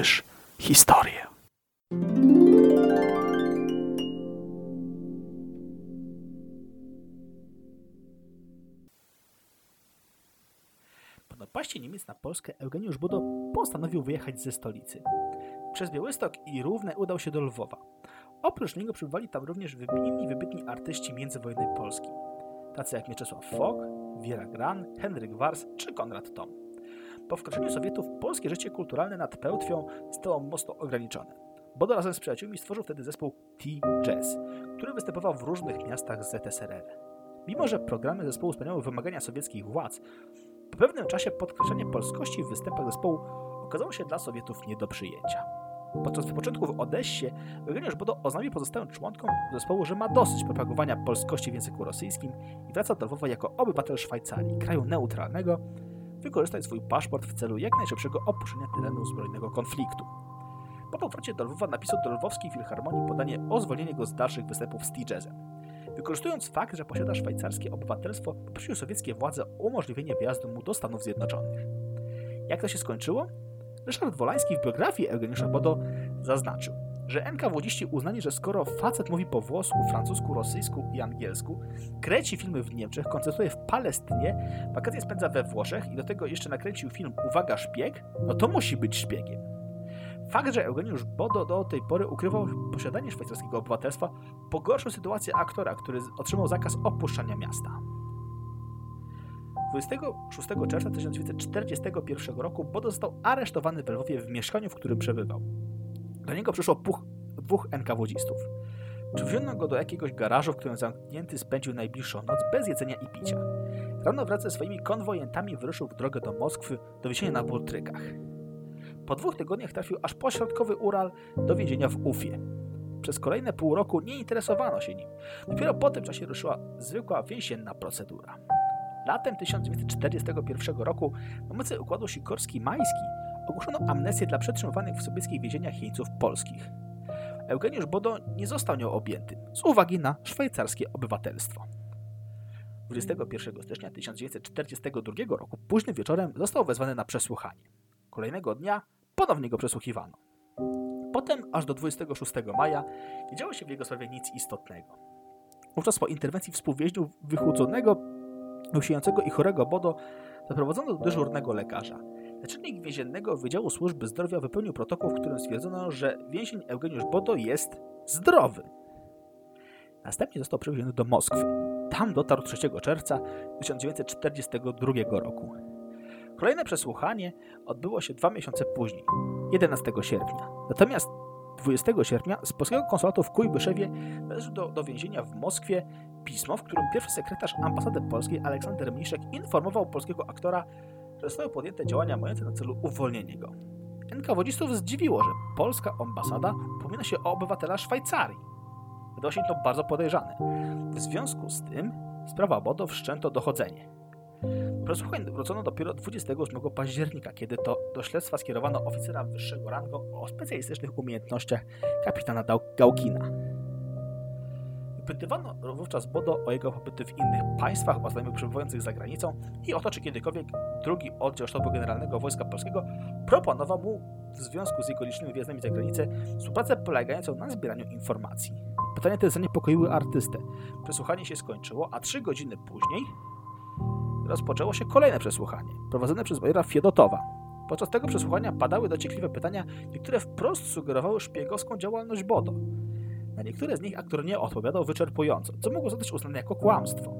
usłysz historię. Po napaści Niemiec na Polskę Eugeniusz Budo postanowił wyjechać ze stolicy. Przez Białystok i Równę udał się do Lwowa. Oprócz niego przybywali tam również wybitni wybitni artyści międzywojennej Polski, tacy jak Mieczysław Fok, Wiera Gran, Henryk Wars czy Konrad Tom. Po wkroczeniu Sowietów polskie życie kulturalne nad Pełtwią zostało mocno ograniczone. Bodo razem z przyjaciółmi stworzył wtedy zespół T-Jazz, który występował w różnych miastach ZSRR. Mimo, że programy zespołu spełniały wymagania sowieckich władz, po pewnym czasie podkreślenie polskości w występach zespołu okazało się dla Sowietów nie do przyjęcia. Podczas wypoczynku w Odessie Eugeniusz Bodo oznajmił pozostałym członkom zespołu, że ma dosyć propagowania polskości w języku rosyjskim i wraca do Lwowa jako obywatel Szwajcarii, kraju neutralnego, wykorzystać swój paszport w celu jak najszybszego opuszczenia terenu zbrojnego konfliktu. Po powrocie do Lwowa napisał do Lwowskiej Filharmonii podanie o zwolnienie go z dalszych występów z T-Jazzem. Wykorzystując fakt, że posiada szwajcarskie obywatelstwo, poprosił sowieckie władze o umożliwienie wjazdu mu do Stanów Zjednoczonych. Jak to się skończyło? Ryszard Wolański w biografii Eugeniusza Bodo zaznaczył, że NKWDziści uznali, że skoro facet mówi po włosku, francusku, rosyjsku i angielsku, kręci filmy w Niemczech, koncertuje w Palestynie, wakacje spędza we Włoszech i do tego jeszcze nakręcił film Uwaga, szpieg, no to musi być szpiegiem. Fakt, że Eugeniusz Bodo do tej pory ukrywał posiadanie szwajcarskiego obywatelstwa, pogorszył sytuację aktora, który otrzymał zakaz opuszczania miasta. 26 czerwca 1941 roku Bodo został aresztowany w Lwowie w mieszkaniu, w którym przebywał. Do niego przyszło puch, dwóch NKWDzistów. Przywieziono go do jakiegoś garażu, w którym zamknięty spędził najbliższą noc bez jedzenia i picia. Rano wraz ze swoimi konwojentami wyruszył w drogę do Moskwy do więzienia na Bultrykach. Po dwóch tygodniach trafił aż po środkowy Ural do więzienia w Ufie. Przez kolejne pół roku nie interesowano się nim. Dopiero po tym czasie ruszyła zwykła więzienna procedura. Latem 1941 roku na mocy układu Sikorski-Majski ogłoszono amnestię dla przetrzymywanych w sowieckich więzieniach jeńców polskich. Eugeniusz Bodo nie został nią objęty z uwagi na szwajcarskie obywatelstwo. 21 stycznia 1942 roku późnym wieczorem został wezwany na przesłuchanie. Kolejnego dnia ponownie go przesłuchiwano. Potem aż do 26 maja nie działo się w jego sprawie nic istotnego. Wówczas po interwencji współwięźniów wychudzonego, usiejącego i chorego Bodo zaprowadzono do dyżurnego lekarza. Naczelnik więziennego Wydziału Służby Zdrowia wypełnił protokół, w którym stwierdzono, że więzień Eugeniusz Bodo jest zdrowy. Następnie został przewieziony do Moskwy. Tam dotarł 3 czerwca 1942 roku. Kolejne przesłuchanie odbyło się dwa miesiące później, 11 sierpnia. Natomiast 20 sierpnia z polskiego konsulatu w Kujbyszewie należy do, do więzienia w Moskwie pismo, w którym pierwszy sekretarz ambasady polskiej Aleksander Mniszek informował polskiego aktora, że zostały podjęte działania mające na celu uwolnienie go. NKWDzistów zdziwiło, że polska ambasada upomina się o obywatela Szwajcarii. Wydało się to bardzo podejrzane. W związku z tym sprawa Bodo wszczęto dochodzenie. Przesłuchań wrócono dopiero 28 października, kiedy to do śledztwa skierowano oficera wyższego rango o specjalistycznych umiejętnościach kapitana Gałkina. Wypytywano wówczas Bodo o jego pobyty w innych państwach, o znajomych przebywających za granicą i o to, czy kiedykolwiek drugi oddział sztabu generalnego Wojska Polskiego proponował mu w związku z jego licznymi wjazdami za granicę współpracę polegającą na zbieraniu informacji. Pytania te zaniepokoiły artystę. Przesłuchanie się skończyło, a trzy godziny później rozpoczęło się kolejne przesłuchanie, prowadzone przez majora Fiedotowa. Podczas tego przesłuchania padały dociekliwe pytania, niektóre wprost sugerowały szpiegowską działalność Bodo. Na niektóre z nich aktor nie odpowiadał wyczerpująco, co mogło zostać uznane jako kłamstwo.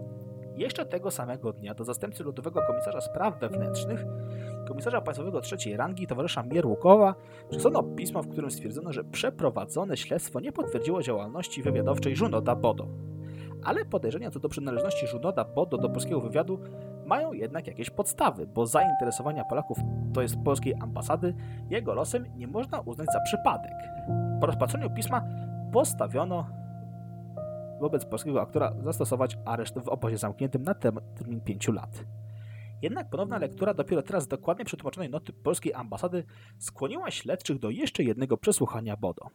Jeszcze tego samego dnia do zastępcy Ludowego Komisarza Spraw Wewnętrznych, komisarza państwowego trzeciej rangi, towarzysza Mierłukowa, przesłano pismo, w którym stwierdzono, że przeprowadzone śledztwo nie potwierdziło działalności wywiadowczej Żunoda Bodo. Ale podejrzenia co do przynależności Żunoda Bodo do polskiego wywiadu mają jednak jakieś podstawy, bo zainteresowania Polaków, to jest polskiej ambasady, jego losem nie można uznać za przypadek. Po rozpatrzeniu pisma postawiono wobec polskiego aktora zastosować areszt w obozie zamkniętym na termin 5 lat. Jednak ponowna lektura dopiero teraz dokładnie przetłumaczonej noty polskiej ambasady skłoniła śledczych do jeszcze jednego przesłuchania Bodo.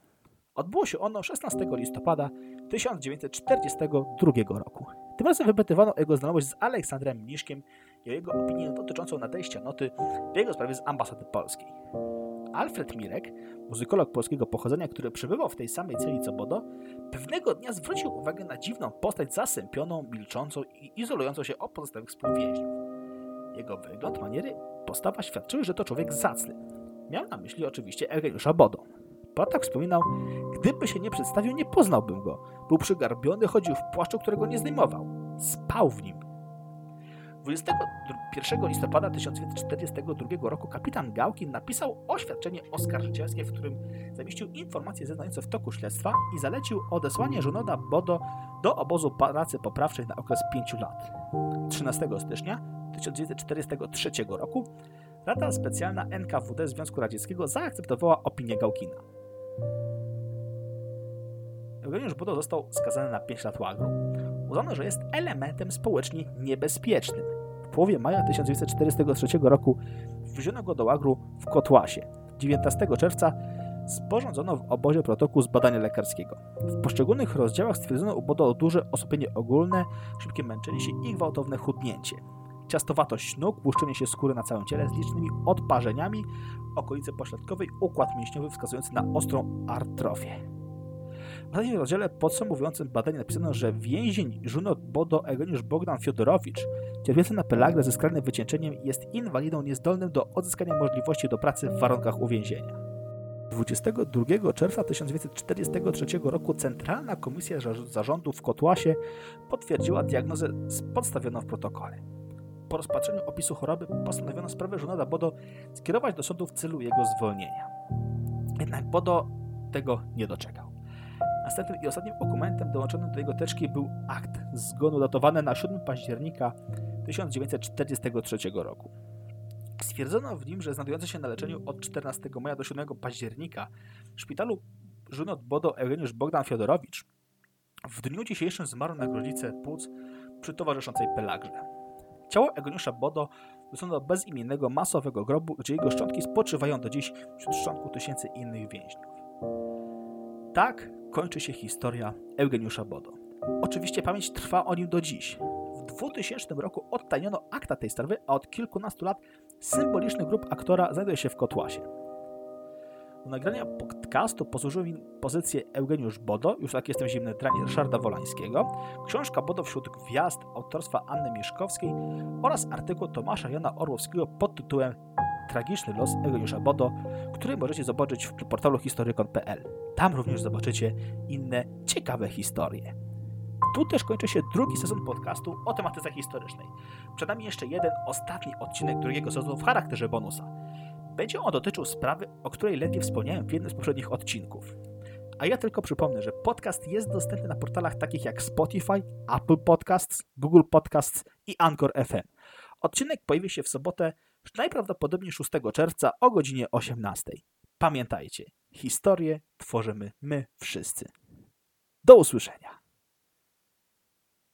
Odbyło się ono 16 listopada 1942 roku. Tym razem wypytywano o jego znajomość z Aleksandrem Mniszkiem i o jego opinię dotyczącą nadejścia noty w jego sprawie z ambasady polskiej. Alfred Mirek, muzykolog polskiego pochodzenia, który przebywał w tej samej celi co Bodo, pewnego dnia zwrócił uwagę na dziwną postać zasępioną, milczącą i izolującą się od pozostałych współwięźniów. Jego wygląd, maniery, postawa świadczyły, że to człowiek zacny. Miał na myśli oczywiście Eugeniusza Bodo. Protak wspominał, gdyby się nie przedstawił, nie poznałbym go. Był przygarbiony, chodził w płaszczu, którego nie zdejmował. Spał w nim. 21 listopada 1942 roku kapitan Gałkin napisał oświadczenie oskarżycielskie, w którym zamieścił informacje zeznające w toku śledztwa i zalecił odesłanie żonoda Bodo do obozu pracy poprawczej na okres 5 lat. 13 stycznia 1943 roku Rada Specjalna NKWD Związku Radzieckiego zaakceptowała opinię Gałkina. Eugeniusz Bodo został skazany na 5 lat łagru. Uznano, że jest elementem społecznie niebezpiecznym. W połowie maja 1943 roku wwieziono go do łagru w Kotłasie. 19 czerwca sporządzono w obozie protokół z badania lekarskiego. W poszczególnych rozdziałach stwierdzono u Bodo duże osłabienie ogólne, szybkie męczenie się i gwałtowne chudnięcie. Ciastowatość nóg, błyszczenie się skóry na całym ciele z licznymi odparzeniami, okolicy pośladkowej, układ mięśniowy wskazujący na ostrą artrofię. W ostatnim rozdziale podsumowującym badanie napisano, że więzień Żunot Bodo Eugeniusz Bogdan Fiodorowicz, cierpiący na pelagrę ze skrajnym wycieńczeniem, jest inwalidą niezdolnym do odzyskania możliwości do pracy w warunkach uwięzienia. 22 czerwca 1943 roku Centralna Komisja Zarządu w Kotłasie potwierdziła diagnozę podstawioną w protokole. Po rozpatrzeniu opisu choroby postanowiono sprawę Żunada Bodo skierować do sądu w celu jego zwolnienia. Jednak Bodo tego nie doczekał. Następnym i ostatnim dokumentem dołączonym do jego teczki był akt zgonu datowany na 7 października 1943 roku. Stwierdzono w nim, że znajdujący się na leczeniu od 14 maja do 7 października w szpitalu Żunot Bodo Eugeniusz Bogdan Fiodorowicz w dniu dzisiejszym zmarł na gruźlicę płuc przy towarzyszącej pelagrze. Ciało Eugeniusza Bodo wysłano do bezimiennego masowego grobu, gdzie jego szczątki spoczywają do dziś wśród szczątków tysięcy innych więźniów. Tak kończy się historia Eugeniusza Bodo. Oczywiście pamięć trwa o nim do dziś. W 2000 roku odtajniono akta tej sprawy, a od kilkunastu lat symboliczny grób aktora znajduje się w Kotłasie. Do nagrania podcastu posłużył mi pozycję Eugeniusz Bodo, już tak jestem zimny dranie Ryszarda Wolańskiego, książka Bodo wśród gwiazd autorstwa Anny Mieszkowskiej oraz artykuł Tomasza Jana Orłowskiego pod tytułem Tragiczny los Eugeniusza Bodo, który możecie zobaczyć w portalu historykon.pl. Tam również zobaczycie inne ciekawe historie. Tu też kończy się drugi sezon podcastu o tematyce historycznej. Przed nami jeszcze jeden, ostatni odcinek drugiego sezonu w charakterze bonusa. Będzie on dotyczył sprawy, o której ledwie wspomniałem w jednym z poprzednich odcinków. A ja tylko przypomnę, że podcast jest dostępny na portalach takich jak Spotify, Apple Podcasts, Google Podcasts i Anchor FM. Odcinek pojawi się w sobotę, najprawdopodobniej 6 czerwca o godzinie 18. Pamiętajcie, historię tworzymy my wszyscy. Do usłyszenia.